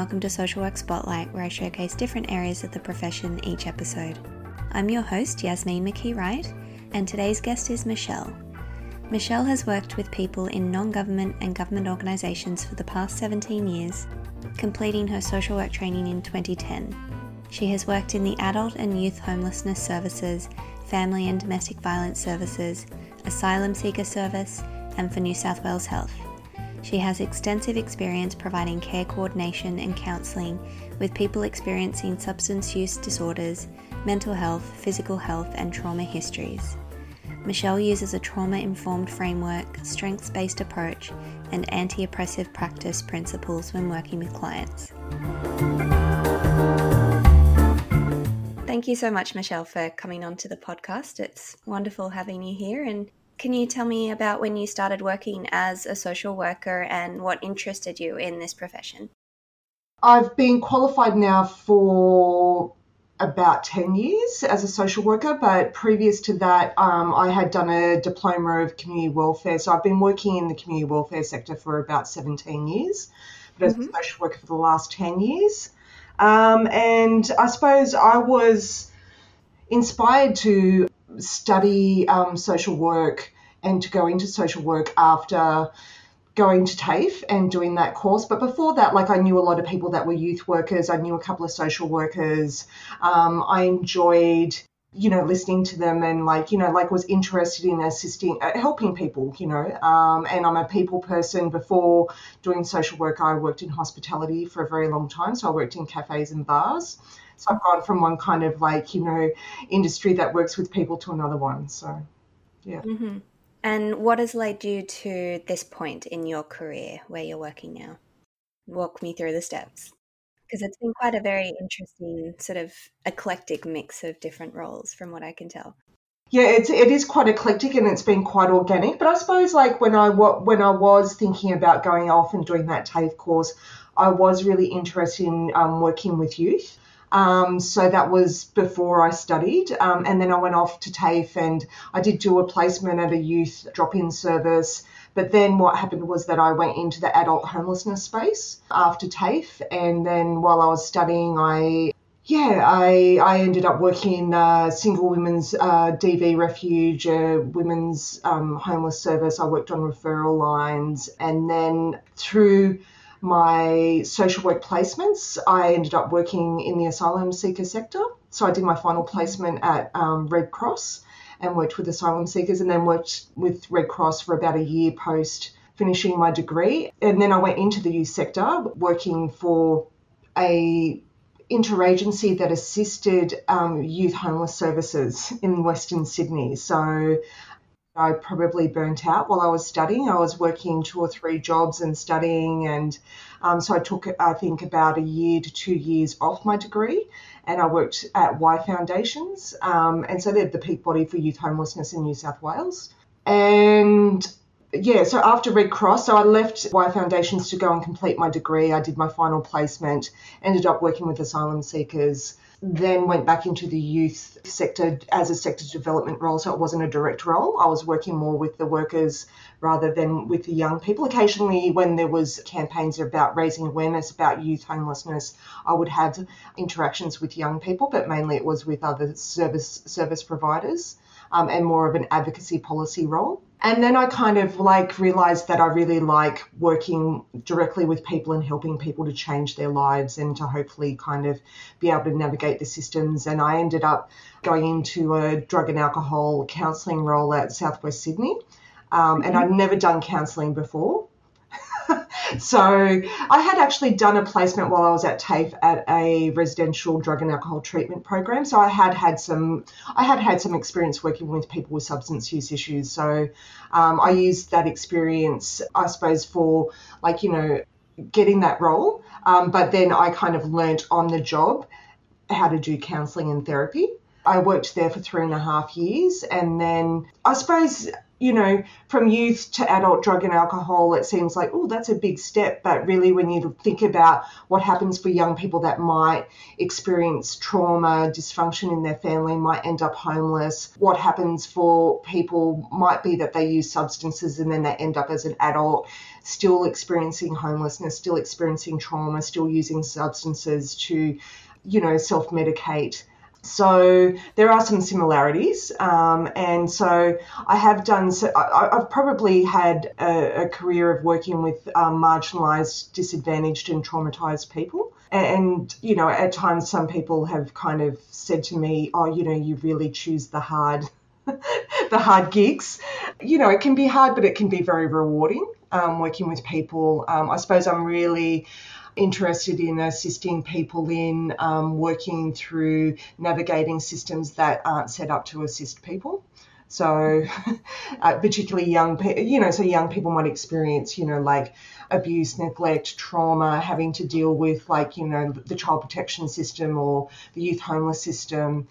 welcome to Social Work Spotlight, where I showcase different areas of the profession each episode. I'm your host, Yasmin McKee Wright, and today's guest is Michelle. Michelle has worked with people in non government and government organisations for the past 17 years, completing her social work training in 2010. She has worked in the adult and youth homelessness services, family and domestic violence services, asylum seeker service, and for New South Wales Health. She has extensive experience providing care coordination and counselling with people experiencing substance use disorders, mental health, physical health, and trauma histories. Michelle uses a trauma informed framework, strengths based approach, and anti oppressive practice principles when working with clients. Thank you so much, Michelle, for coming on to the podcast. It's wonderful having you here. And can you tell me about when you started working as a social worker and what interested you in this profession? I've been qualified now for about 10 years as a social worker, but previous to that, um, I had done a diploma of community welfare. So I've been working in the community welfare sector for about 17 years, but as mm-hmm. a social worker for the last 10 years. Um, and I suppose I was inspired to study um, social work and to go into social work after going to TAFE and doing that course. But before that, like I knew a lot of people that were youth workers. I knew a couple of social workers. Um, I enjoyed, you know, listening to them and like, you know, like was interested in assisting, uh, helping people, you know. Um, and I'm a people person. Before doing social work, I worked in hospitality for a very long time. So I worked in cafes and bars. So I've gone from one kind of like, you know, industry that works with people to another one. So, yeah. Mm-hmm. And what has led you to this point in your career where you're working now? Walk me through the steps. Because it's been quite a very interesting, sort of eclectic mix of different roles from what I can tell. Yeah, it's it is quite eclectic and it's been quite organic. But I suppose like when I when I was thinking about going off and doing that TAFE course, I was really interested in um, working with youth. Um, so that was before I studied. Um, and then I went off to TAFE and I did do a placement at a youth drop in service. But then what happened was that I went into the adult homelessness space after TAFE. And then while I was studying, I yeah, I, I ended up working in a single women's uh, DV refuge, women's um, homeless service. I worked on referral lines. And then through my social work placements, I ended up working in the asylum seeker sector. So I did my final placement at um, Red Cross and worked with asylum seekers, and then worked with Red Cross for about a year post finishing my degree. And then I went into the youth sector, working for a interagency that assisted um, youth homeless services in Western Sydney. So I probably burnt out while I was studying. I was working two or three jobs and studying, and um, so I took, I think, about a year to two years off my degree, and I worked at Y Foundations, um, and so they're the peak body for youth homelessness in New South Wales. And yeah, so after Red Cross, so I left Y Foundations to go and complete my degree. I did my final placement, ended up working with asylum seekers then went back into the youth sector as a sector development role. So it wasn't a direct role. I was working more with the workers rather than with the young people. Occasionally, when there was campaigns about raising awareness about youth homelessness, I would have interactions with young people, but mainly it was with other service service providers um, and more of an advocacy policy role. And then I kind of like realized that I really like working directly with people and helping people to change their lives and to hopefully kind of be able to navigate the systems. And I ended up going into a drug and alcohol counselling role at Southwest Sydney. Um, and I'd never done counselling before. so I had actually done a placement while I was at TAFE at a residential drug and alcohol treatment program. So I had had some, I had had some experience working with people with substance use issues. So um, I used that experience, I suppose, for like you know getting that role. Um, but then I kind of learnt on the job how to do counselling and therapy. I worked there for three and a half years, and then I suppose you know, from youth to adult drug and alcohol, it seems like, oh, that's a big step. But really, when you think about what happens for young people that might experience trauma, dysfunction in their family, might end up homeless, what happens for people might be that they use substances and then they end up as an adult still experiencing homelessness, still experiencing trauma, still using substances to, you know, self medicate. So there are some similarities, um, and so I have done. So I, have probably had a, a, career of working with um, marginalised, disadvantaged, and traumatised people. And you know, at times some people have kind of said to me, "Oh, you know, you really choose the hard, the hard gigs." You know, it can be hard, but it can be very rewarding um, working with people. Um, I suppose I'm really interested in assisting people in um, working through navigating systems that aren't set up to assist people. So, uh, particularly young people, you know, so young people might experience, you know, like abuse, neglect, trauma, having to deal with, like, you know, the child protection system or the youth homeless system,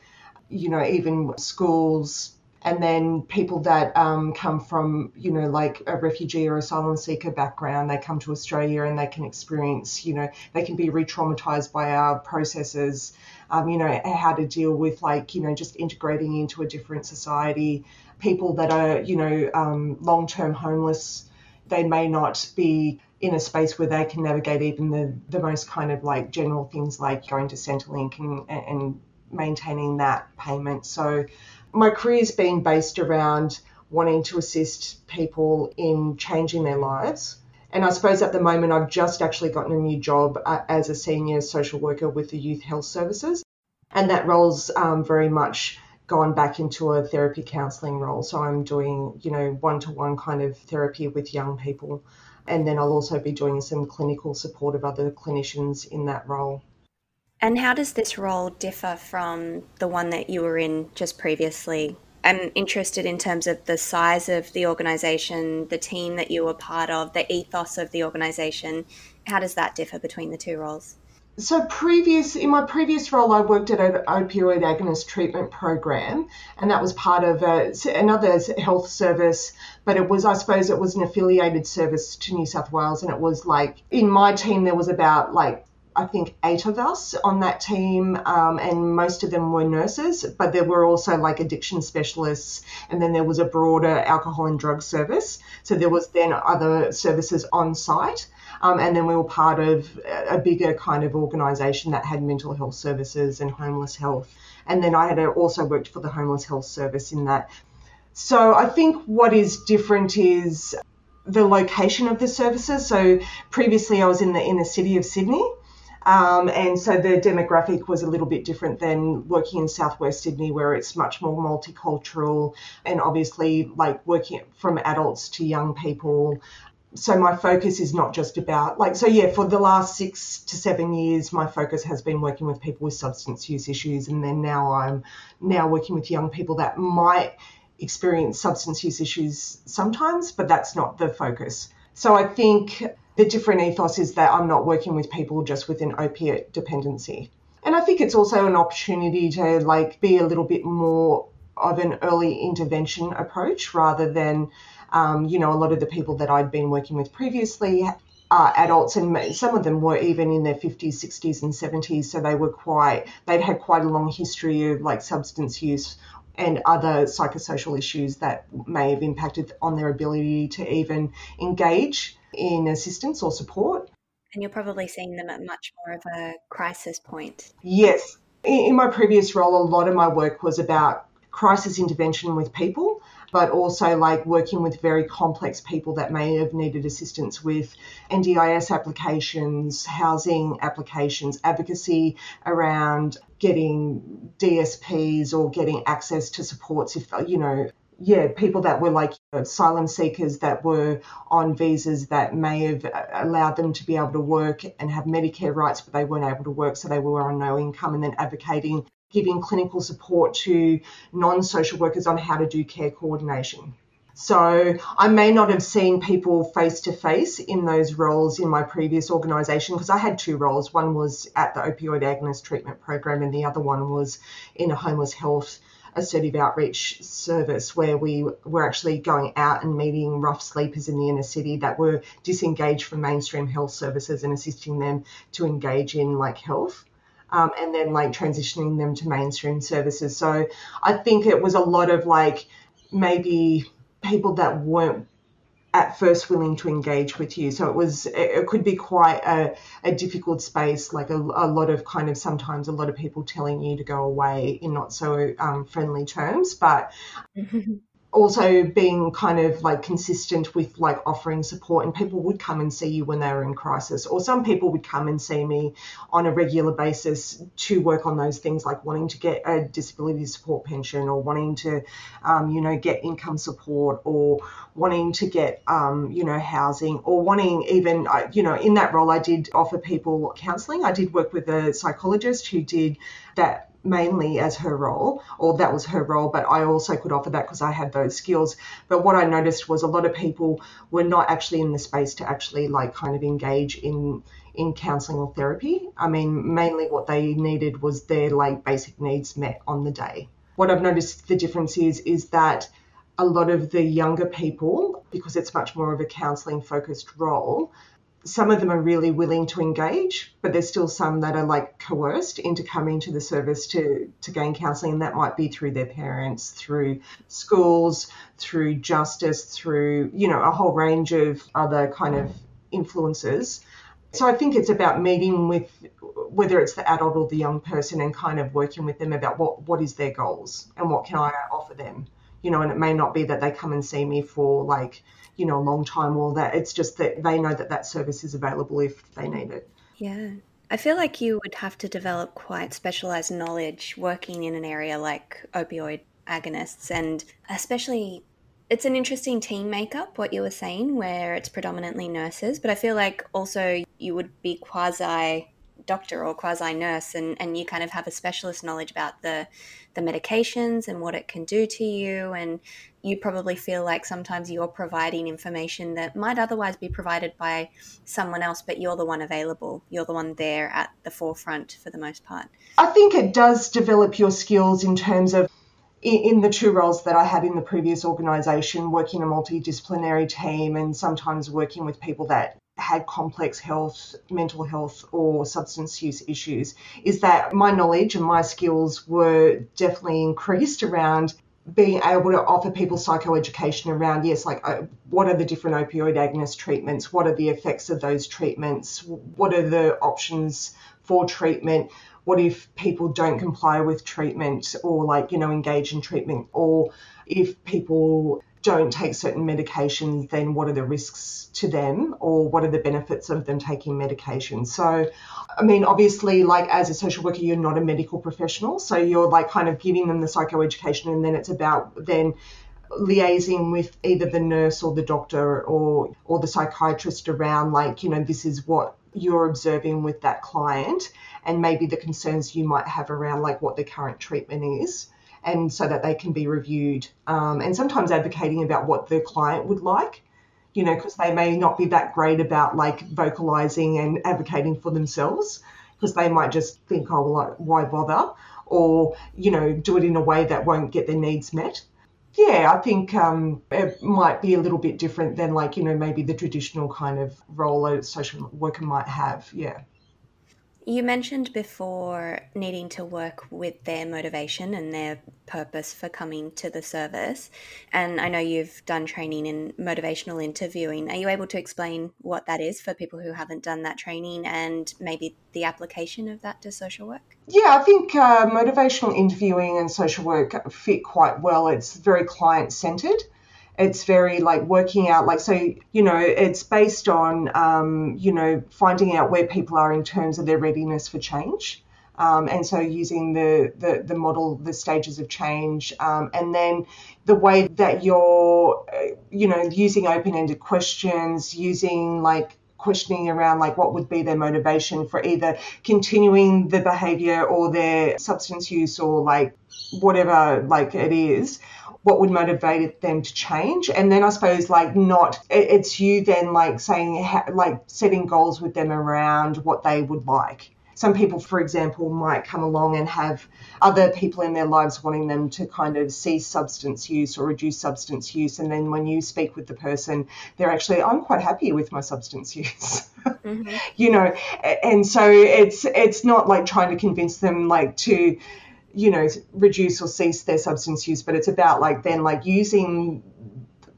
you know, even schools, and then people that um, come from, you know, like a refugee or asylum seeker background, they come to Australia and they can experience, you know, they can be re traumatized by our processes, um, you know, how to deal with, like, you know, just integrating into a different society. People that are, you know, um, long term homeless, they may not be in a space where they can navigate even the, the most kind of like general things like going to Centrelink and, and maintaining that payment. So, my career's been based around wanting to assist people in changing their lives. And I suppose at the moment, I've just actually gotten a new job uh, as a senior social worker with the Youth Health Services. And that role's um, very much gone back into a therapy counselling role. So I'm doing, you know, one to one kind of therapy with young people. And then I'll also be doing some clinical support of other clinicians in that role. And how does this role differ from the one that you were in just previously? I'm interested in terms of the size of the organization, the team that you were part of, the ethos of the organization. How does that differ between the two roles? So previous in my previous role, I worked at an opioid agonist treatment program, and that was part of a, another health service. But it was, I suppose, it was an affiliated service to New South Wales, and it was like in my team there was about like I think, eight of us on that team, um, and most of them were nurses, but there were also like addiction specialists, and then there was a broader alcohol and drug service. So there was then other services on site. Um, and then we were part of a bigger kind of organisation that had mental health services and homeless health. And then I had also worked for the homeless health service in that. So I think what is different is the location of the services. So previously I was in the inner city of Sydney. Um, and so the demographic was a little bit different than working in southwest Sydney, where it's much more multicultural and obviously like working from adults to young people. So my focus is not just about like so yeah for the last six to seven years my focus has been working with people with substance use issues and then now I'm now working with young people that might experience substance use issues sometimes but that's not the focus so I think the different ethos is that I'm not working with people just with an opiate dependency. And I think it's also an opportunity to like be a little bit more of an early intervention approach rather than, um, you know, a lot of the people that I'd been working with previously are adults, and some of them were even in their 50s, 60s, and 70s. So they were quite, they'd had quite a long history of like substance use and other psychosocial issues that may have impacted on their ability to even engage in assistance or support. And you're probably seeing them at much more of a crisis point. Yes. In my previous role, a lot of my work was about crisis intervention with people, but also like working with very complex people that may have needed assistance with NDIS applications, housing applications, advocacy around getting DSPs or getting access to supports if, you know, yeah, people that were like asylum seekers that were on visas that may have uh, allowed them to be able to work and have Medicare rights, but they weren't able to work, so they were on no income, and then advocating, giving clinical support to non social workers on how to do care coordination. So I may not have seen people face to face in those roles in my previous organisation because I had two roles. One was at the opioid agonist treatment program, and the other one was in a homeless health assertive outreach service where we were actually going out and meeting rough sleepers in the inner city that were disengaged from mainstream health services and assisting them to engage in like health. Um, and then like transitioning them to mainstream services. So I think it was a lot of like maybe people that weren't at first willing to engage with you. So it was, it could be quite a, a difficult space, like a, a, lot of kind of sometimes a lot of people telling you to go away in not so um, friendly terms. But also being kind of like consistent with like offering support and people would come and see you when they were in crisis. Or some people would come and see me on a regular basis to work on those things like wanting to get a disability support pension or wanting to um, you know get income support or wanting to get um, you know housing or wanting even you know in that role i did offer people counseling i did work with a psychologist who did that mainly as her role, or that was her role, but I also could offer that because I had those skills. But what I noticed was a lot of people were not actually in the space to actually like kind of engage in in counseling or therapy. I mean, mainly what they needed was their like basic needs met on the day. What I've noticed the difference is is that a lot of the younger people, because it's much more of a counseling focused role, some of them are really willing to engage, but there's still some that are like coerced into coming to the service to, to gain counselling. And that might be through their parents, through schools, through justice, through, you know, a whole range of other kind of influences. So I think it's about meeting with whether it's the adult or the young person and kind of working with them about what, what is their goals and what can I offer them. You know, and it may not be that they come and see me for like you know a long time or that it's just that they know that that service is available if they need it. Yeah. I feel like you would have to develop quite specialized knowledge working in an area like opioid agonists and especially it's an interesting team makeup what you were saying where it's predominantly nurses but i feel like also you would be quasi doctor or quasi nurse and, and you kind of have a specialist knowledge about the the medications and what it can do to you and you probably feel like sometimes you're providing information that might otherwise be provided by someone else but you're the one available. You're the one there at the forefront for the most part. I think it does develop your skills in terms of in the two roles that I had in the previous organisation, working a multidisciplinary team and sometimes working with people that had complex health, mental health, or substance use issues, is that my knowledge and my skills were definitely increased around being able to offer people psychoeducation around yes like uh, what are the different opioid agonist treatments? What are the effects of those treatments? What are the options for treatment? What if people don't comply with treatment or like you know engage in treatment? Or if people don't take certain medications, then what are the risks to them or what are the benefits of them taking medication? So, I mean, obviously, like as a social worker, you're not a medical professional. So you're like kind of giving them the psychoeducation and then it's about then liaising with either the nurse or the doctor or or the psychiatrist around like you know this is what you're observing with that client and maybe the concerns you might have around like what the current treatment is and so that they can be reviewed. Um, and sometimes advocating about what the client would like, you know, because they may not be that great about like vocalizing and advocating for themselves, because they might just think, oh, well, why bother? Or, you know, do it in a way that won't get their needs met. Yeah, I think um, it might be a little bit different than like, you know, maybe the traditional kind of role a social worker might have. Yeah. You mentioned before needing to work with their motivation and their purpose for coming to the service. And I know you've done training in motivational interviewing. Are you able to explain what that is for people who haven't done that training and maybe the application of that to social work? Yeah, I think uh, motivational interviewing and social work fit quite well. It's very client centered it's very like working out like so you know it's based on um, you know finding out where people are in terms of their readiness for change um, and so using the, the, the model the stages of change um, and then the way that you're you know using open-ended questions using like questioning around like what would be their motivation for either continuing the behavior or their substance use or like whatever like it is what would motivate them to change and then i suppose like not it's you then like saying like setting goals with them around what they would like some people, for example, might come along and have other people in their lives wanting them to kind of cease substance use or reduce substance use. And then when you speak with the person, they're actually, I'm quite happy with my substance use. Mm-hmm. you know, and so it's it's not like trying to convince them like to you know reduce or cease their substance use but it's about like then like using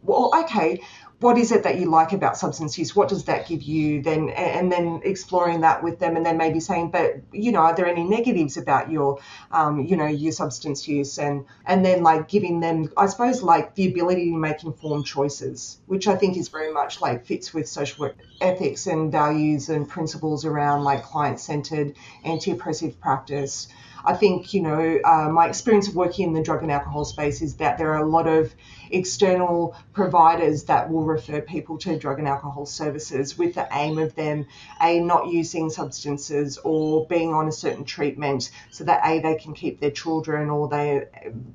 well okay what is it that you like about substance use? What does that give you? Then and then exploring that with them, and then maybe saying, but you know, are there any negatives about your, um, you know, your substance use? And and then like giving them, I suppose, like the ability to make informed choices, which I think is very much like fits with social work ethics and values and principles around like client-centered anti-oppressive practice. I think, you know, uh, my experience of working in the drug and alcohol space is that there are a lot of external providers that will refer people to drug and alcohol services with the aim of them, A, not using substances or being on a certain treatment so that A, they can keep their children or they,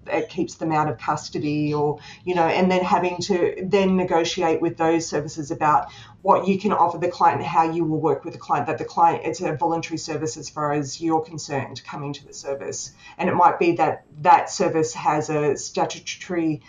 it keeps them out of custody or, you know, and then having to then negotiate with those services about what you can offer the client how you will work with the client that the client it's a voluntary service as far as you're concerned coming to the service. And it might be that that service has a statutory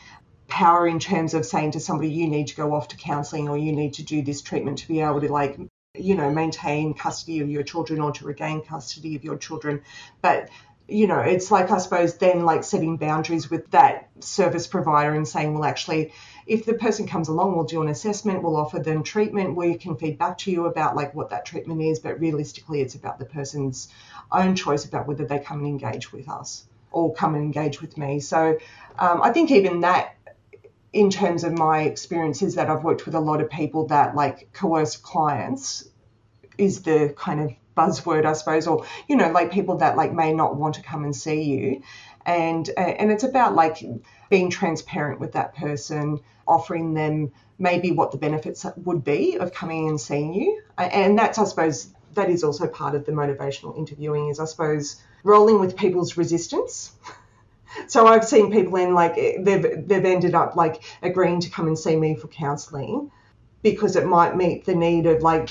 power in terms of saying to somebody you need to go off to counseling or you need to do this treatment to be able to like you know maintain custody of your children or to regain custody of your children. But you know, it's like I suppose then like setting boundaries with that service provider and saying, well, actually, if the person comes along, we'll do an assessment, we'll offer them treatment, we can feed back to you about like what that treatment is, but realistically, it's about the person's own choice about whether they come and engage with us or come and engage with me. So um, I think even that in terms of my experiences that I've worked with a lot of people that like coerce clients is the kind of buzzword, I suppose, or you know, like people that like may not want to come and see you, and uh, and it's about like being transparent with that person, offering them maybe what the benefits would be of coming and seeing you, and that's I suppose that is also part of the motivational interviewing is I suppose rolling with people's resistance. So I've seen people in like eh, they've they've ended up like agreeing to come and see me for counselling because it might meet the need of like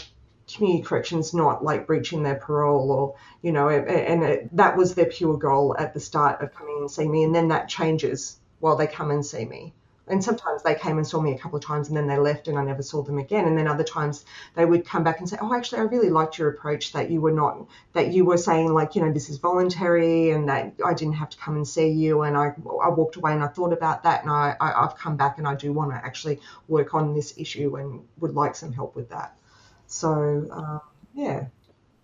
community corrections not like breaching their parole or you know and it, that was their pure goal at the start of coming and seeing me and then that changes while they come and see me and sometimes they came and saw me a couple of times and then they left and I never saw them again. And then other times they would come back and say, Oh, actually, I really liked your approach that you were not, that you were saying, like, you know, this is voluntary and that I didn't have to come and see you. And I, I walked away and I thought about that and I, I, I've come back and I do want to actually work on this issue and would like some help with that. So, um, yeah.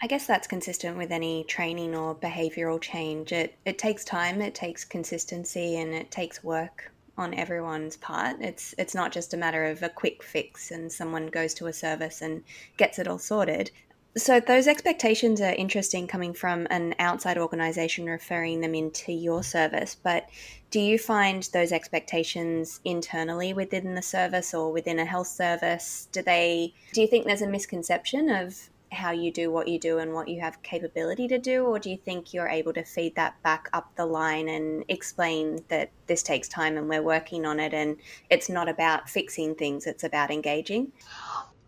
I guess that's consistent with any training or behavioral change. It, it takes time, it takes consistency, and it takes work on everyone's part. It's it's not just a matter of a quick fix and someone goes to a service and gets it all sorted. So those expectations are interesting coming from an outside organization referring them into your service, but do you find those expectations internally within the service or within a health service? Do they do you think there's a misconception of how you do what you do and what you have capability to do or do you think you're able to feed that back up the line and explain that this takes time and we're working on it and it's not about fixing things it's about engaging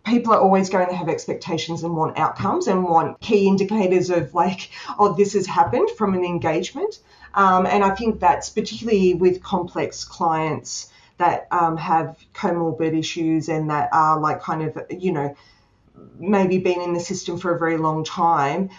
people are always going to have expectations and want outcomes and want key indicators of like oh this has happened from an engagement. Um, and i think that's particularly with complex clients that um, have comorbid issues and that are like kind of you know maybe been in the system for a very long time,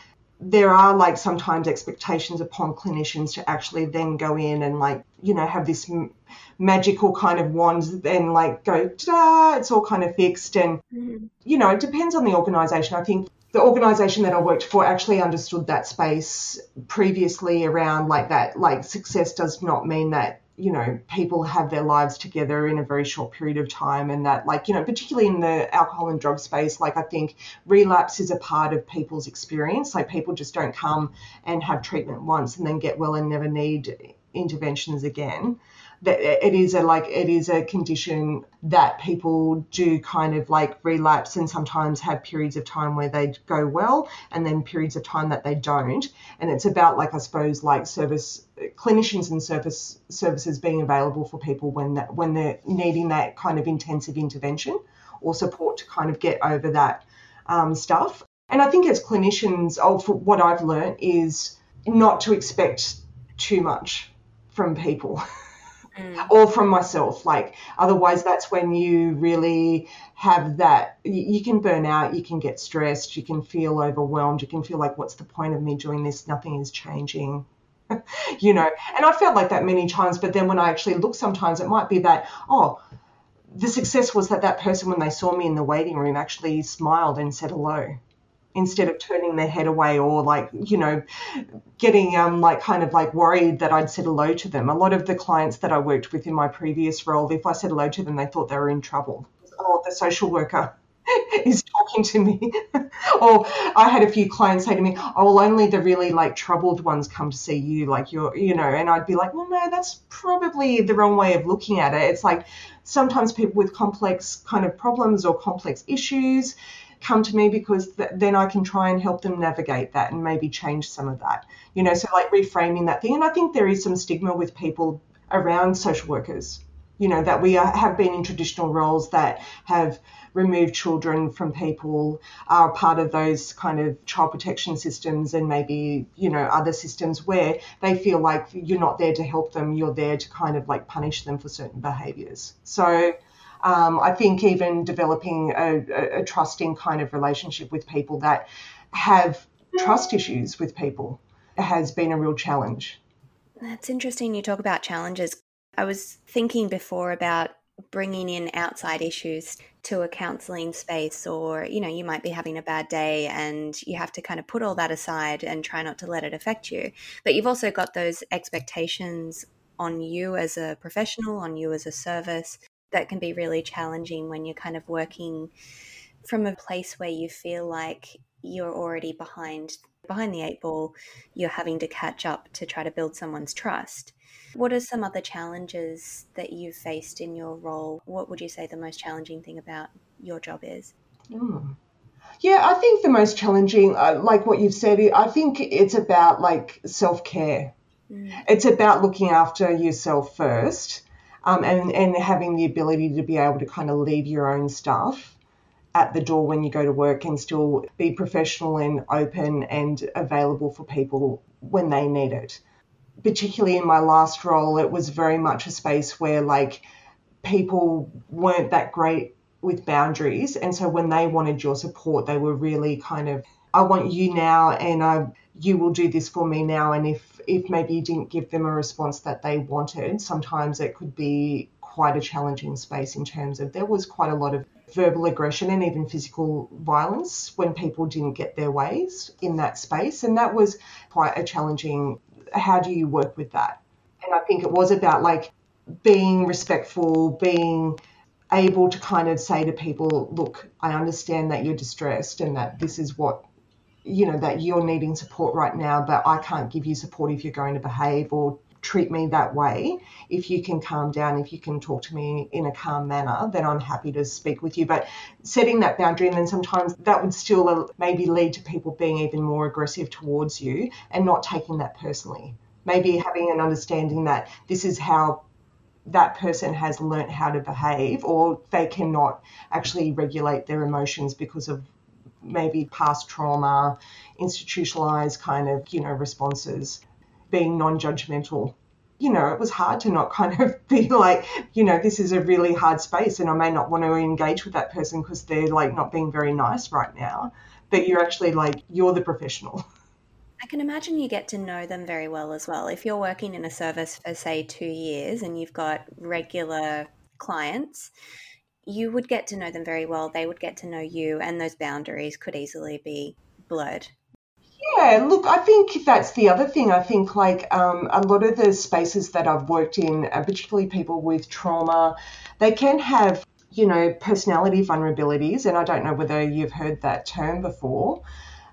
there are like sometimes expectations upon clinicians to actually then go in and like you know have this m- magical kind of wands then like go ta it's all kind of fixed and mm-hmm. you know it depends on the organization i think the organization that i worked for actually understood that space previously around like that like success does not mean that you know people have their lives together in a very short period of time and that like you know particularly in the alcohol and drug space like i think relapse is a part of people's experience. Like people just don't come and have treatment once and then get well and never need interventions again that it is a like it is a condition that people do kind of like relapse and sometimes have periods of time where they go well and then periods of time that they don't and it's about like i suppose like service clinicians and service services being available for people when that when they're needing that kind of intensive intervention or support to kind of get over that um, stuff And I think as clinicians, oh, what I've learned is not to expect too much from people. Mm. or from myself. Like, otherwise, that's when you really have that. You, can burn out, you can get stressed, you can feel overwhelmed, you can feel like, what's the point of me doing this? Nothing is changing. you know, and I felt like that many times, but then when I actually look, sometimes it might be that, oh, the success was that that person, when they saw me in the waiting room, actually smiled and said hello instead of turning their head away or like you know getting um like kind of like worried that I'd said hello to them. A lot of the clients that I worked with in my previous role, if I said hello to them, they thought they were in trouble. Oh, the social worker is talking to me. or I had a few clients say to me, "Oh, well, only the really like troubled ones come to see you, like you're, you know." And I'd be like, "Well, no, that's probably the wrong way of looking at it. It's like sometimes people with complex kind of problems or complex issues." Come to me because th- then I can try and help them navigate that and maybe change some of that. You know, so like reframing that thing. And I think there is some stigma with people around social workers, you know, that we are, have been in traditional roles that have removed children from people, are part of those kind of child protection systems and maybe, you know, other systems where they feel like you're not there to help them, you're there to kind of like punish them for certain behaviors. So, um, I think even developing a, a, trusting kind of relationship with people that have trust issues with people has been a real challenge. That's interesting. You talk about challenges. I was thinking before about bringing in outside issues to a counseling space or you know you might be having a bad day and you have to kind of put all that aside and try not to let it affect you but you've also got those expectations on you as a professional on you as a service that can be really challenging when you're kind of working from a place where you feel like you're already behind behind the eight ball you're having to catch up to try to build someone's trust what are some other challenges that you've faced in your role what would you say the most challenging thing about your job is mm. yeah i think the most challenging uh, like what you've said i think it's about like self-care mm. it's about looking after yourself first um, and, and having the ability to be able to kind of leave your own stuff at the door when you go to work and still be professional and open and available for people when they need it. Particularly in my last role, it was very much a space where like people weren't that great with boundaries. And so when they wanted your support, they were really kind of, I want you now and I you will do this for me now and if if maybe you didn't give them a response that they wanted, sometimes it could be quite a challenging space in terms of there was quite a lot of verbal aggression and even physical violence when people didn't get their ways in that space. And that was quite a challenging how do you work with that? And I think it was about like being respectful, being able to kind of say to people, look, I understand that you're distressed and that this is what you know that you're needing support right now but i can't give you support if you're going to behave or treat me that way. If you can calm down if you can talk to me in a calm manner then i'm happy to speak with you. But setting that boundary and then sometimes that would still uh, maybe lead to people being even more aggressive towards you and not taking that personally. Maybe having an understanding that this is how that person has learnt how to behave or they cannot actually regulate their emotions because of maybe past trauma, institutionalized kind of, you know, responses, being non judgmental. You know, it was hard to not kind of be like, you know, this is a really hard space and I may not want to engage with that person because they're like not being very nice right now. But you're actually like, you're the professional. I can imagine you get to know them very well as well. If you're working in a service for, say, two years and you've got regular clients, you would get to know them very well. They would get to know you, and those boundaries could easily be blurred. Yeah, look, I think that's the other thing. I think like um, a lot of the spaces that I've worked in, uh, particularly people with trauma, they can have you know personality vulnerabilities, and I don't know whether you've heard that term before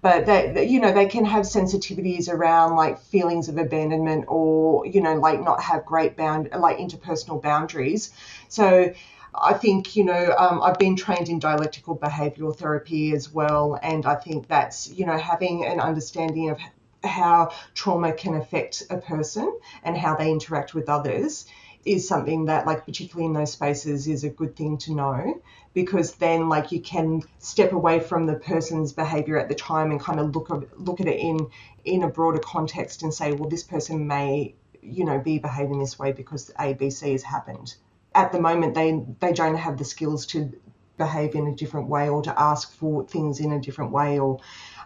but they, you know they can have sensitivities around like feelings of abandonment or you know like not have great bound like interpersonal boundaries so I think, you know, um, I've been trained in dialectical behavioural therapy as well. And I think that's, you know, having an understanding of how trauma can affect a person and how they interact with others is something that like particularly in those spaces is a good thing to know because then like you can step away from the person's behavior at the time and kind of look look at it in in a broader context and say well this person may you know be behaving this way because abc has happened at the moment they they don't have the skills to behave in a different way or to ask for things in a different way or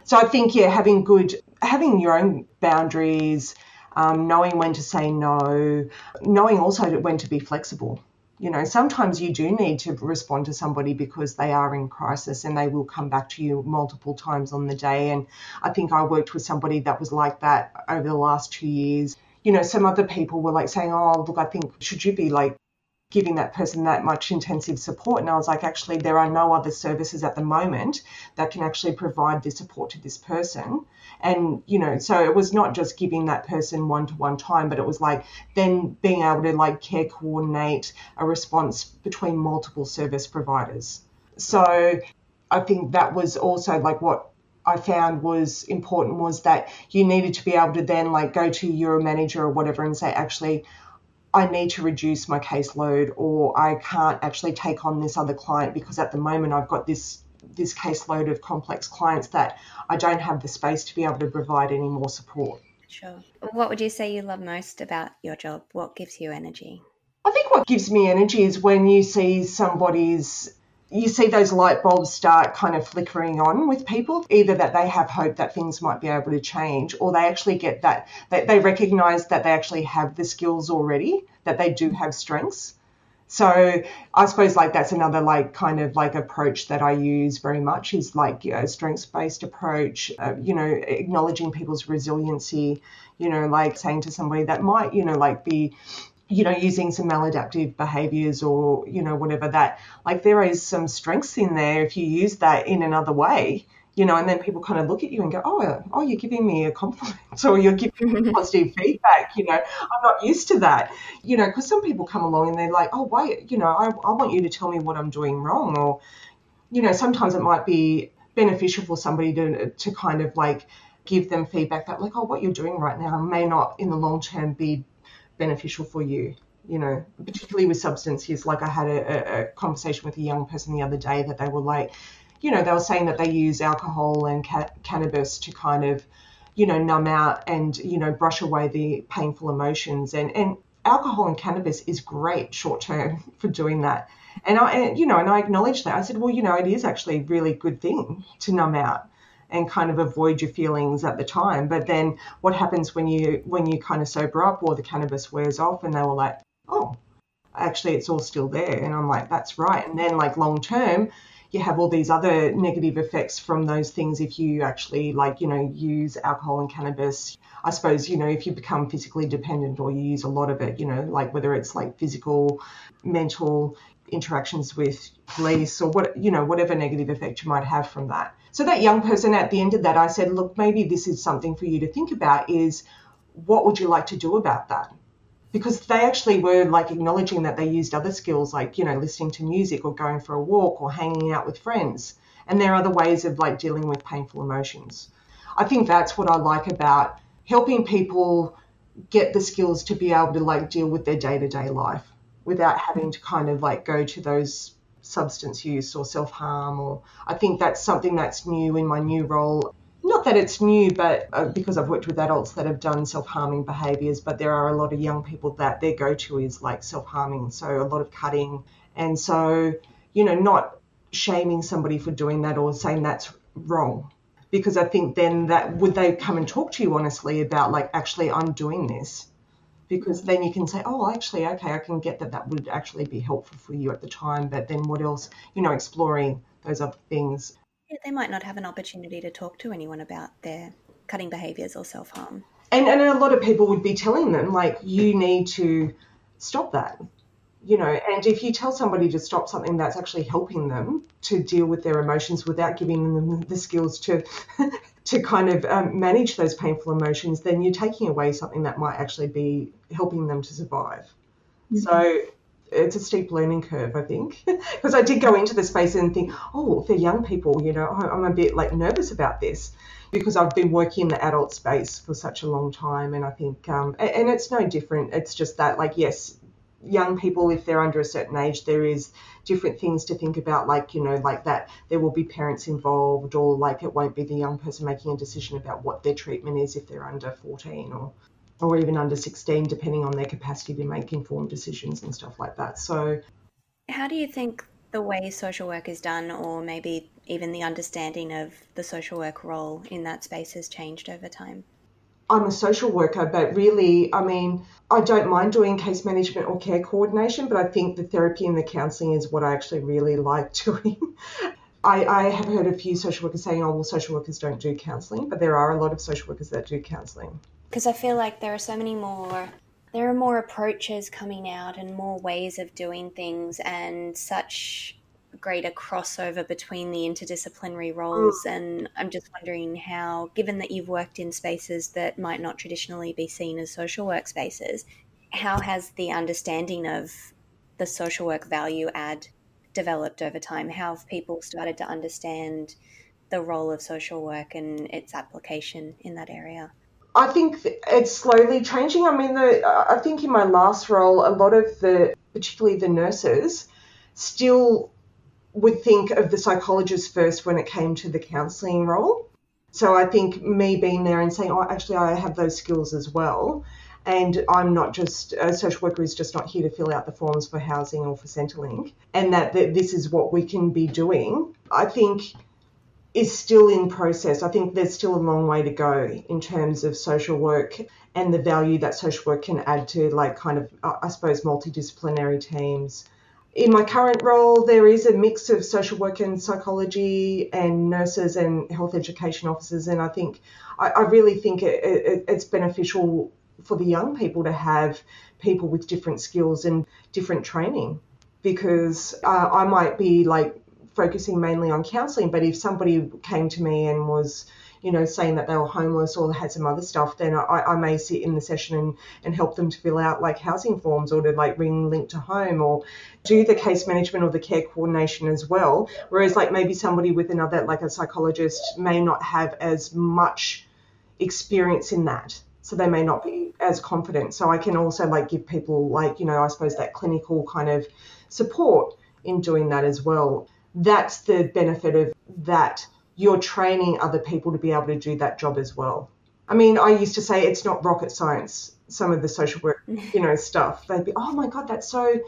so i think yeah having good having your own boundaries um, knowing when to say no, knowing also when to be flexible. You know, sometimes you do need to respond to somebody because they are in crisis and they will come back to you multiple times on the day. And I think I worked with somebody that was like that over the last two years. You know, some other people were like saying, Oh, look, I think, should you be like giving that person that much intensive support. And I was like, actually, there are no other services at the moment that can actually provide this support to this person. And, you know, so it was not just giving that person one to one time, but it was like then being able to like care coordinate a response between multiple service providers. So I think that was also like what I found was important was that you needed to be able to then like go to your manager or whatever and say, actually, I need to reduce my caseload or I can't actually take on this other client because at the moment I've got this this caseload of complex clients that I don't have the space to be able to provide any more support. Sure. What would you say you love most about your job? What gives you energy? I think what gives me energy is when you see somebody's you see those light bulbs start kind of flickering on with people either that they have hope that things might be able to change or they actually get that they, they recognize that they actually have the skills already that they do have strengths. So i suppose like that's another like kind of like approach that i use very much is like you know, a strengths based approach uh, you know acknowledging people's resiliency you know like saying to somebody that might you know like be you know, using some maladaptive behaviors or, you know, whatever that, like there is some strengths in there if you use that in another way, you know, and then people kind of look at you and go, oh, oh, you're giving me a compliment or you're giving me positive feedback, you know, I'm not used to that, you know, because some people come along and they're like, oh, why, you know, I, I want you to tell me what I'm doing wrong or, you know, sometimes it might be beneficial for somebody to, to kind of like give them feedback that like, oh, what you're doing right now may not in the long term be beneficial for you you know, particularly with substance use. Like I had a, a, conversation with a young person the other day that they were like, you know, they were saying that they use alcohol and ca- cannabis to kind of, you know, numb out and, you know, brush away the painful emotions. And, and alcohol and cannabis is great short term for doing that. And I, and, you know, and I acknowledged that. I said, well, you know, it is actually a really good thing to numb out and kind of avoid your feelings at the time. But then what happens when you when you kind of sober up or the cannabis wears off and they were like, oh, actually it's all still there. And I'm like, that's right. And then like long term, you have all these other negative effects from those things if you actually like, you know, use alcohol and cannabis. I suppose, you know, if you become physically dependent or you use a lot of it, you know, like whether it's like physical, mental interactions with police or what, you know, whatever negative effect you might have from that. So that young person at the end of that, I said, look, maybe this is something for you to think about is what would you like to do about that? Because they actually were like acknowledging that they used other skills like, you know, listening to music or going for a walk or hanging out with friends. And there are other ways of like dealing with painful emotions. I think that's what I like about helping people get the skills to be able to like deal with their day to day life without having to kind of like go to those substance use or self harm. Or I think that's something that's new in my new role. Not that it's new, but uh, because I've worked with adults that have done self harming behaviors, but there are a lot of young people that their go to is like self harming. So a lot of cutting. And so, you know, not shaming somebody for doing that or saying that's wrong. Because I think then that would they come and talk to you honestly about like, actually, I'm doing this because then you can say, oh, actually, okay, I can get that that would actually be helpful for you at the time, but then what else, you know, exploring those other things. Yeah, they might not have an opportunity to talk to anyone about their cutting behaviors or self harm. And, and a lot of people would be telling them, like, you need to stop that. You know, and if you tell somebody to stop something that's actually helping them to deal with their emotions without giving them the skills to to kind of um, manage those painful emotions, then you're taking away something that might actually be helping them to survive. Mm-hmm. So it's a steep learning curve, I think, because I did go into the space and think, oh, for young people, you know, I'm a bit like nervous about this because I've been working in the adult space for such a long time, and I think, um, and it's no different. It's just that, like, yes, young people, if they're under a certain age, there is different things to think about, like, you know, like that there will be parents involved, or like it won't be the young person making a decision about what their treatment is if they're under 14 or or even under 16, depending on their capacity to make informed decisions and stuff like that. So, how do you think the way social work is done, or maybe even the understanding of the social work role in that space, has changed over time? I'm a social worker, but really, I mean, I don't mind doing case management or care coordination, but I think the therapy and the counselling is what I actually really like doing. I, I, have heard a few social workers saying, oh, well, social workers don't do counselling, but there are a lot of social workers that do counselling. Because I feel like there are so many more, there are more approaches coming out and more ways of doing things, and such greater crossover between the interdisciplinary roles. Mm. And I'm just wondering how, given that you've worked in spaces that might not traditionally be seen as social work spaces, how has the understanding of the social work value add developed over time? How have people started to understand the role of social work and its application in that area? I think it's slowly changing. I mean, the, I think in my last role, a lot of the, particularly the nurses, still would think of the psychologist first when it came to the counselling role. So I think me being there and saying, oh, actually, I have those skills as well. And I'm not just a social worker is just not here to fill out the forms for housing or for Centrelink, and that, that this is what we can be doing. I think is still in process. I think there's still a long way to go in terms of social work and the value that social work can add to, like, kind of, I suppose, multidisciplinary teams in my current role, there is a mix of social work and psychology and nurses and health education officers. And I think, I, I really think it, it, it's beneficial for the young people to have people with different skills and different training because uh, I might be like focusing mainly on counselling, but if somebody came to me and was you know, saying that they were homeless or had some other stuff, then I, I may sit in the session and, and help them to fill out like housing forms or to like ring Link2home or do the case management or the care coordination as well. Whereas like maybe somebody with another, like a psychologist, may not have as much experience in that so they may not be as confident. So I can also like give people like, you know, I suppose that clinical kind of support in doing that as well. That's the benefit of that you're training other people to be able to do that job as well. I mean, I used to say it's not rocket science, some of the social work, you know, stuff. They'd be, oh my God, that's so,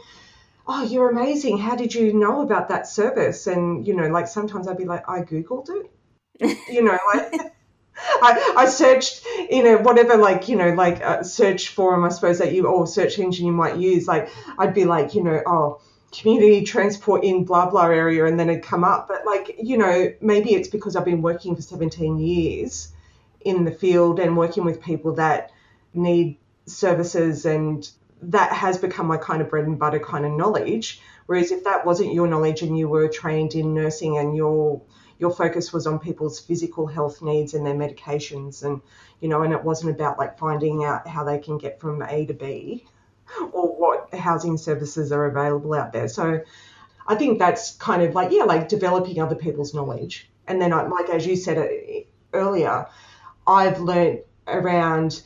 oh, you're amazing. How did you know about that service? And, you know, like sometimes I'd be like, I Googled it. you know, like. I, I searched, you know, whatever, like, you know, like a search forum, I suppose that you, or search engine you might use. Like, I'd be like, you know, oh, community transport in blah blah area and then it'd come up. But like you know maybe it's because i've been working for 17 years in the field and working with people that need services and that has become my kind of bread and butter kind of knowledge. Whereas if that wasn't your knowledge and you were trained in nursing and your your focus was on people's physical health needs and their medications and you know and it wasn't about like finding out how they can get from a to b or what housing services are available out there. So I think that's kind of like, yeah, like developing other people's knowledge. And then, I, like as you said uh, earlier, I've learned around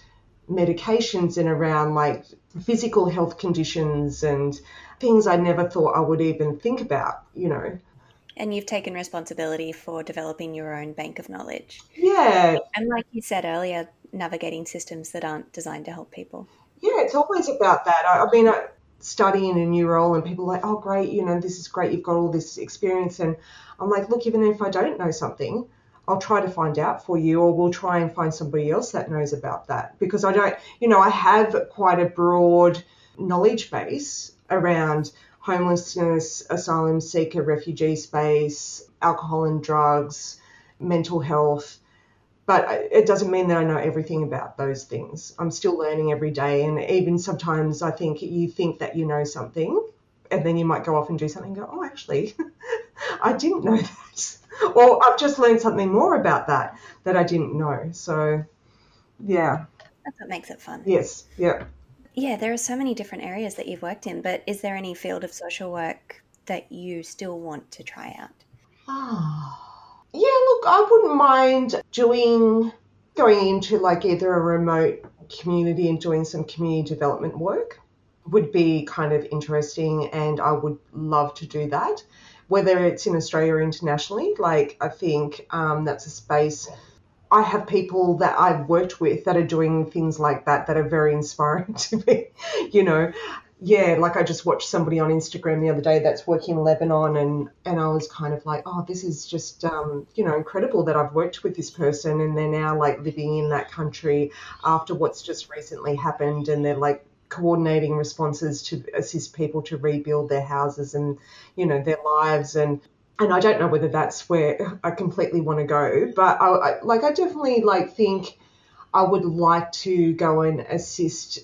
medications and around like physical health conditions and things I never thought I would even think about, you know. And you've taken responsibility for developing your own bank of knowledge. Yeah. And like you said earlier, navigating systems that aren't designed to help people it's always about that. I, I mean, studying a new role and people are like, oh, great, you know, this is great. You've got all this experience. And I'm like, look, even if I don't know something, I'll try to find out for you, or we'll try and find somebody else that knows about that. Because I don't, you know, I have quite a broad knowledge base around homelessness, asylum seeker, refugee space, alcohol and drugs, mental health but it doesn't mean that I know everything about those things. I'm still learning every day. And even sometimes I think you think that you know something, and then you might go off and do something and go, oh, actually, I didn't know that. or I've just learned something more about that that I didn't know. So, yeah. That's what makes it fun. Yes, yeah. Yeah, there are so many different areas that you've worked in, but is there any field of social work that you still want to try out? Ah. Yeah, look, I wouldn't mind doing going into like either a remote community and doing some community development work. would be kind of interesting, and I would love to do that. Whether it's in Australia or internationally, like I think um, that's a space. I have people that I've worked with that are doing things like that that are very inspiring to me. You know, yeah, like I just watched somebody on Instagram the other day that's working in Lebanon, and and I was kind of like, oh, this is just um, you know incredible that I've worked with this person, and they're now like living in that country after what's just recently happened, and they're like coordinating responses to assist people to rebuild their houses and you know their lives. And and I don't know whether that's where I completely want to go, but I, I like I definitely like think I would like to go and assist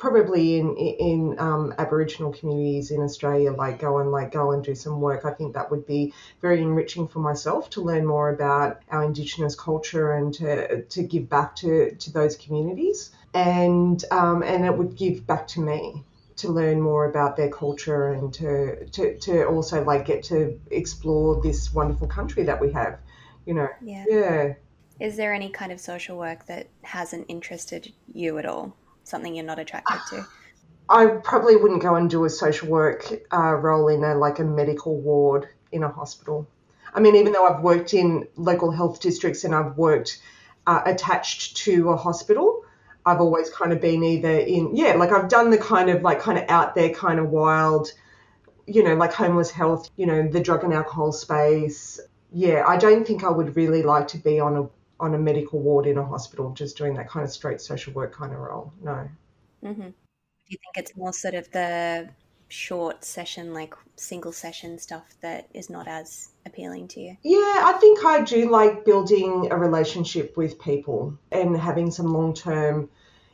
probably in in um, Aboriginal communities in Australia, like go and like go and do some work. I think that would be very enriching for myself to learn more about our Indigenous culture and to to give back to to those communities, and um, and it would give back to me to learn more about their culture and to, to to also like get to explore this wonderful country that we have, you know. Yeah. Yeah. Is there any kind of social work that hasn't interested you at all? Something you're not attracted to? I probably wouldn't go and do a social work uh, role in a like a medical ward in a hospital. I mean, even though I've worked in local health districts and I've worked uh, attached to a hospital, I've always kind of been either in yeah, like I've done the kind of like kind of out there kind of wild, you know, like homeless health, you know, the drug and alcohol space. Yeah, I don't think I would really like to be on a on a medical ward in a hospital, just doing that kind of straight social work kind of role. No. Mm-hmm. Do you think it's more sort of the short session, like single session stuff that is not as appealing to you? Yeah, I think I do like building a relationship with people and having some long term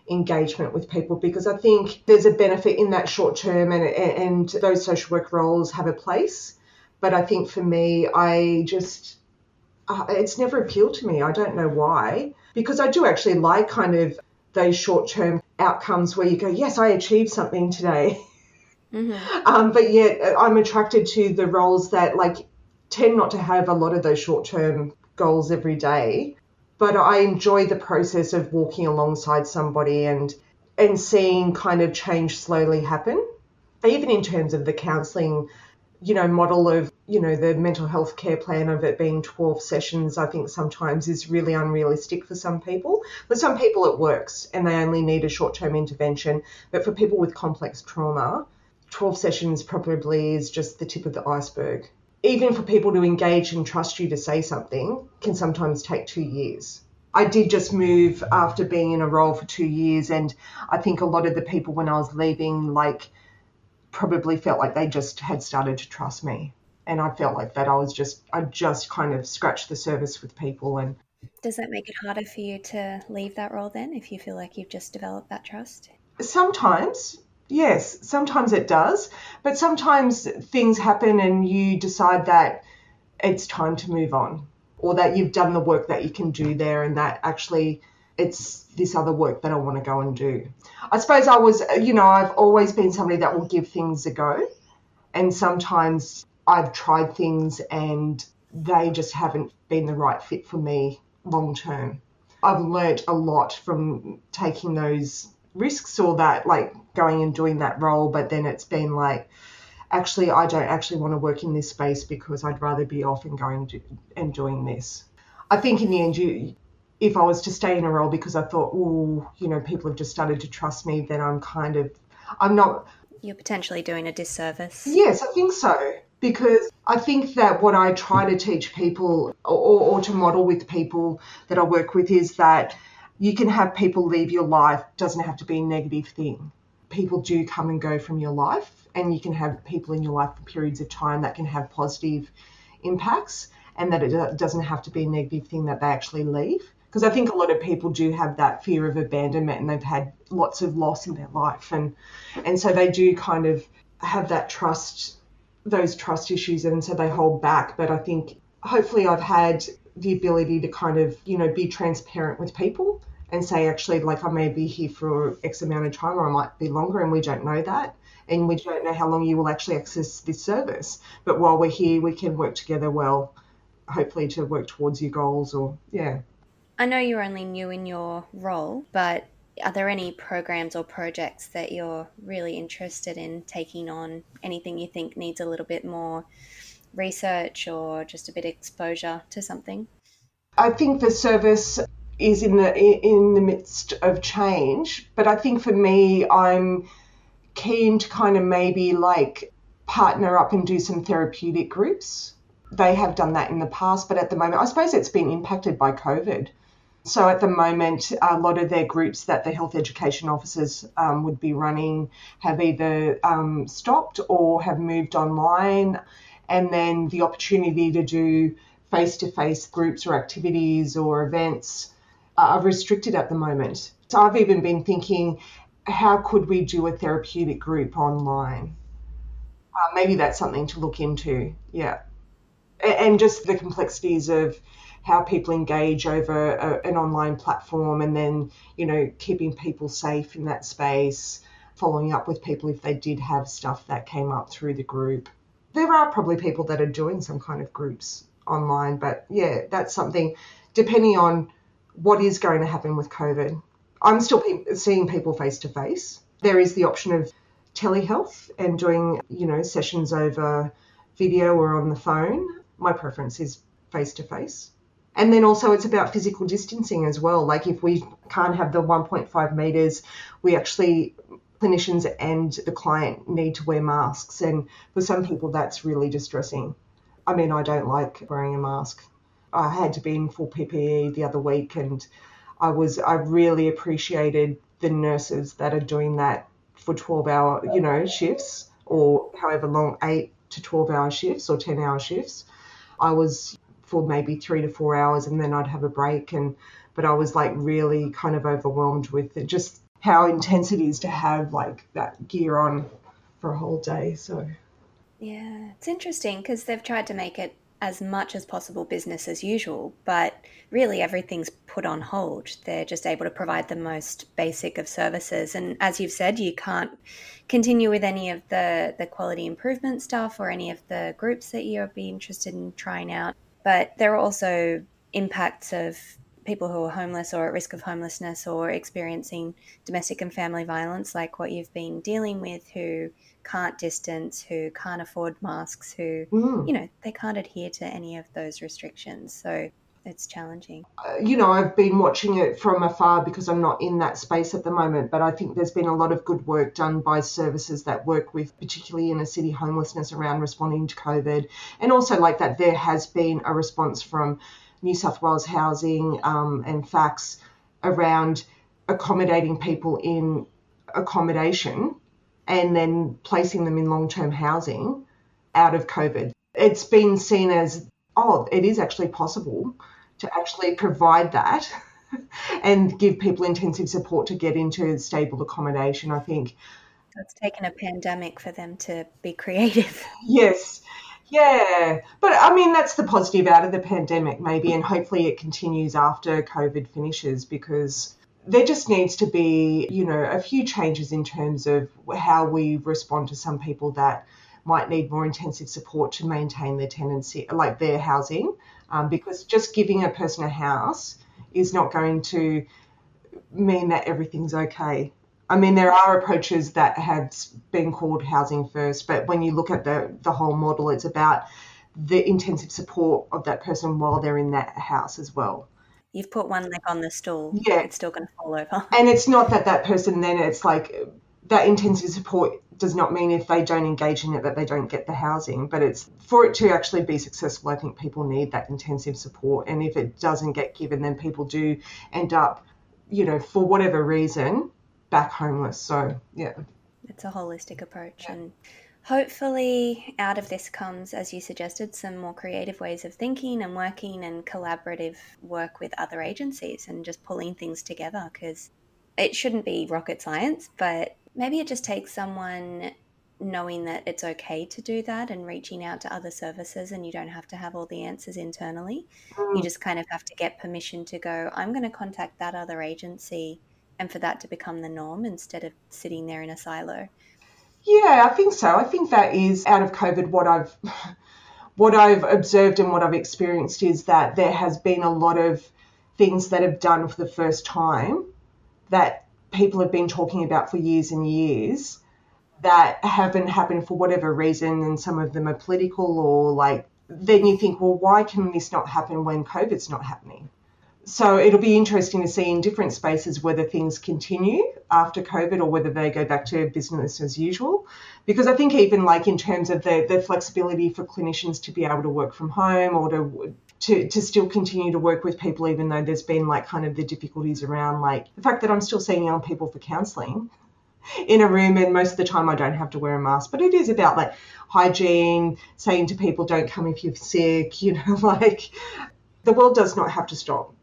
engagement with people because I think there's a benefit in that short term and, and those social work roles have a place. But I think for me, I just uh, it's never appealed to me. I don't know why, because I do actually like kind of those short term outcomes where you go, yes, I achieved something today. Mm-hmm. Um, but yet uh, I'm attracted to the roles that like tend not to have a lot of those short term goals every day. But I enjoy the process of walking alongside somebody and and seeing kind of change slowly happen. Even in terms of the counselling you know, model of, you know, the mental health care plan of it being 12 sessions, I think sometimes is really unrealistic for some people. For some people, it works and they only need a short term intervention. But for people with complex trauma, 12 sessions probably is just the tip of the iceberg. Even for people to engage and trust you to say something can sometimes take two years. I did just move after being in a role for two years, and I think a lot of the people when I was leaving, like, probably felt like they just had started to trust me. And I felt like that I was just, I just kind of scratched the surface with people. And does that make it harder for you to leave that role then if you feel like you've just developed that trust? Sometimes, yes, sometimes it does. But sometimes things happen and you decide that it's time to move on or that you've done the work that you can do there and that actually it's this other work that I want to go and do. I suppose I was, you know, I've always been somebody that will give things a go. And sometimes I've tried things and they just haven't been the right fit for me long term. I've learnt a lot from taking those risks or that, like going and doing that role, but then it's been like, actually, I don't actually want to work in this space because I'd rather be off and going and doing this. I think in the end, you if I was to stay in a role because I thought, oh, you know, people have just started to trust me, then I'm kind of, I'm not. You're potentially doing a disservice. Yes, I think so. Because I think that what I try to teach people or, or to model with people that I work with is that you can have people leave your life, doesn't have to be a negative thing. People do come and go from your life, and you can have people in your life for periods of time that can have positive impacts, and that it doesn't have to be a negative thing that they actually leave because I think a lot of people do have that fear of abandonment and they've had lots of loss in their life. And and so they do kind of have that trust those trust issues and so they hold back. But I think hopefully I've had the ability to kind of you know be transparent with people and say actually like I may be here for X amount of time or I might be longer and we don't know that. And we don't know how long you will actually access this service. But while we're here we can work together well hopefully to work towards your goals or yeah I know you're only new in your role, but Are there any programs or projects that you're really interested in taking on? Anything you think needs a little bit more research or just a bit of exposure to something? I think the service is in the in the midst of change, but I think for me, I'm keen to kind of maybe like partner up and do some therapeutic groups. They have done that in the past, but at the moment, I suppose it's been impacted by COVID. So at the moment, a lot of their groups that the health education officers um, would be running have either um, stopped or have moved online. And then the opportunity to do face to face groups or activities or events are restricted at the moment. So I've even been thinking, how could we do a therapeutic group online? Uh, maybe that's something to look into. Yeah. And just the complexities of how people engage over a, an online platform and then, you know, keeping people safe in that space, following up with people if they did have stuff that came up through the group. There are probably people that are doing some kind of groups online, but yeah, that's something depending on what is going to happen with COVID. I'm still pe- seeing people face to face. There is the option of telehealth and doing, you know, sessions over video or on the phone. My preference is face to face. And then also it's about physical distancing as well. Like if we can't have the 1.5 meters, we actually clinicians and the client need to wear masks. And for some people, that's really distressing. I mean, I don't like wearing a mask. I had to be in full PPE the other week, and I was I really appreciated the nurses that are doing that for 12 hour, you know, shifts or however long, eight to 12 hour shifts or 10 hour shifts. I was for maybe three to four hours and then I'd have a break and but I was like really kind of overwhelmed with it, just how intense it is to have like that gear on for a whole day. So yeah, it's interesting because they've tried to make it as much as possible business as usual, but really everything's put on hold. They're just able to provide the most basic of services. And as you've said, you can't continue with any of the, the quality improvement stuff or any of the groups that you'll be interested in trying out. But there are also impacts of people who are homeless or at risk of homelessness or experiencing domestic and family violence, like what you've been dealing with, who can't distance, who can't afford masks, who, mm. you know, they can't adhere to any of those restrictions. So it's challenging. Uh, you know, I've been watching it from afar because I'm not in that space at the moment, but I think there's been a lot of good work done by services that work with, particularly inner city homelessness, around responding to COVID. And also, like that, there has been a response from New South Wales Housing um, and FACS around accommodating people in accommodation and then placing them in long term housing out of COVID. It's been seen as, oh, it is actually possible to actually provide that and give people intensive support to get into stable accommodation. I think it's taken a pandemic for them to be creative. Yes. Yeah. But I mean, that's the positive out of the pandemic, maybe, and hopefully it continues after COVID finishes because there just needs to be, you know, a few changes in terms of how we respond to some people that might need more intensive support to maintain their tenancy, like their housing, um, because just giving a person a house is not going to mean that everything's okay. I mean, there are approaches that have been called housing first, but when you look at the, the whole model, it's about the intensive support of that person while they're in that house as well. You've put one leg on the stool, yeah, it's still going to fall over. And it's not that that person then it's like that intensive support does not mean if they don't engage in it that they don't get the housing, but it's for it to actually be successful. I think people need that intensive support, and if it doesn't get given, then people do end up, you know, for whatever reason, back homeless. So yeah, it's a holistic approach, yeah. and hopefully, out of this comes, as you suggested, some more creative ways of thinking and working, and collaborative work with other agencies, and just pulling things together because it shouldn't be rocket science, but maybe it just takes someone knowing that it's okay to do that and reaching out to other services and you don't have to have all the answers internally. Mm. You just kind of have to get permission to go, I'm going to contact that other agency and for that to become the norm instead of sitting there in a silo. Yeah, I think so. I think that is out of COVID what I've what I've observed and what I've experienced is that there has been a lot of things that have done for the first time that people have been talking about for years and years that haven't happened for whatever reason, and some of them are political or like, then you think, well, why can this not happen when COVID's not happening? So it'll be interesting to see in different spaces whether things continue after COVID or whether they go back to business as usual. Because I think even like in terms of the, the flexibility for clinicians to be able to work from home or to to, to still continue to work with people even though there's been like kind of the difficulties around like the fact that I'm still seeing young people for counselling in a room and most of the time I don't have to wear a mask. But it is about like hygiene, saying to people don't come if you're sick, you know, like the world does not have to stop.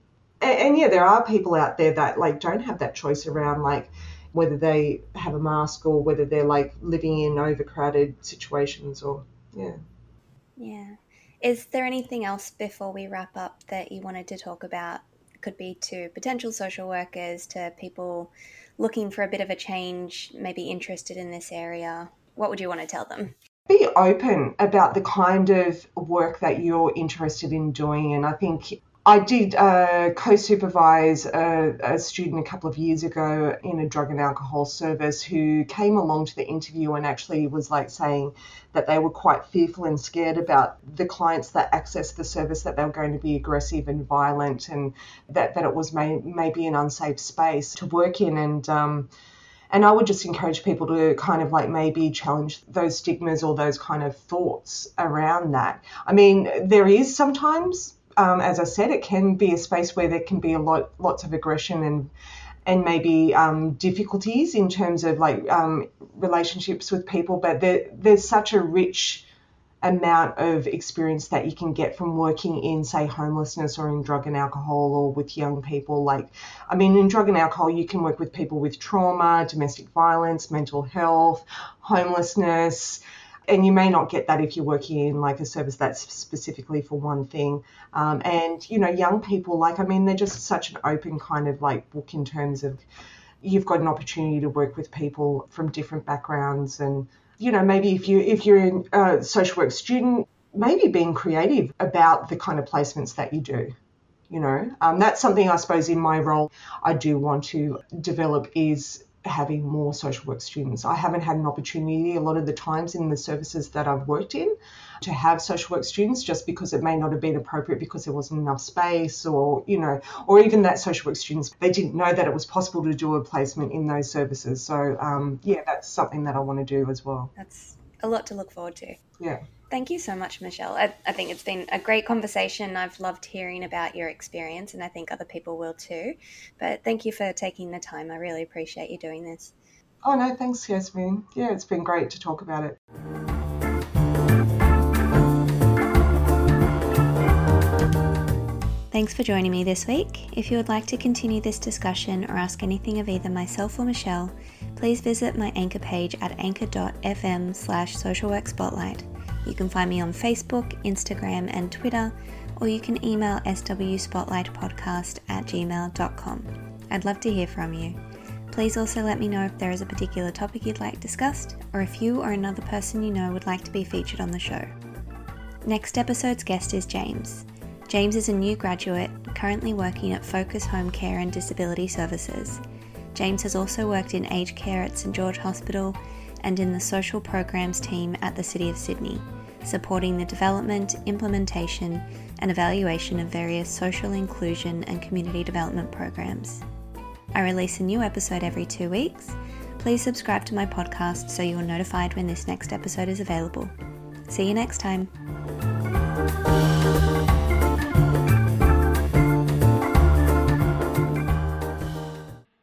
And, and yeah, there are people out there that like don't have that choice around like whether they have a mask or whether they're like living in overcrowded situations or yeah. Yeah. Is there anything else before we wrap up that you wanted to talk about? could be to potential social workers, to people looking for a bit of a change, maybe interested in this area. What would you want to tell them? Be open about the kind of work that you're interested in doing. And I think I did uh, co supervise a, a, student a couple of years ago in a drug and alcohol service who came along to the interview and actually was like saying that they were quite fearful and scared about the clients that access the service, that they were going to be aggressive and violent, and that, that it was may, maybe an unsafe space to work in. And um, and I would just encourage people to kind of like maybe challenge those stigmas or those kind of thoughts around that. I mean, there is sometimes um, as I said, it can be a space where there can be a lot, lots of aggression and and maybe um, difficulties in terms of like um, relationships with people. But there, there's such a rich amount of experience that you can get from working in, say, homelessness or in drug and alcohol or with young people. Like, I mean, in drug and alcohol, you can work with people with trauma, domestic violence, mental health, homelessness and you may not get that if you're working in like a service that's specifically for one thing. Um, and you know, young people, like I mean, they're just such an open kind of like book in terms of you've got an opportunity to work with people from different backgrounds, and you know, maybe if you if you're a social work student, maybe being creative about the kind of placements that you do you know um, that's something i suppose in my role i do want to develop is having more social work students. I haven't had an opportunity a lot of the times in the services that I've worked in to have social work students just because it may not have been appropriate because there wasn't enough space or, you know, or even that social work students, they didn't know that it was possible to do a placement in those services. So, um, yeah, that's something that I want to do as well. That's a lot to look forward to. Yeah. Thank you so much, Michelle. I, I, think it's been a great conversation. I've loved hearing about your experience, and I think other people will too. But thank you for taking the time. I really appreciate you doing this. Oh, no, thanks, Yasmin. Yeah, it's been great to talk about it. Thanks for joining me this week. If you would like to continue this discussion or ask anything of either myself or Michelle, please visit my anchor page at anchor.fm slash socialworkspotlight. You can find me on Facebook, Instagram, and Twitter, or you can email swspotlightpodcast at gmail.com. I'd love to hear from you. Please also let me know if there is a particular topic you'd like discussed, or if you or another person you know would like to be featured on the show. Next episode's guest is James. James is a new graduate currently working at Focus Home Care and Disability Services. James has also worked in aged care at St George Hospital and in the social programs team at the City of Sydney, supporting the development, implementation, and evaluation of various social inclusion and community development programs. I release a new episode every two weeks. Please subscribe to my podcast so you are notified when this next episode is available. See you next time.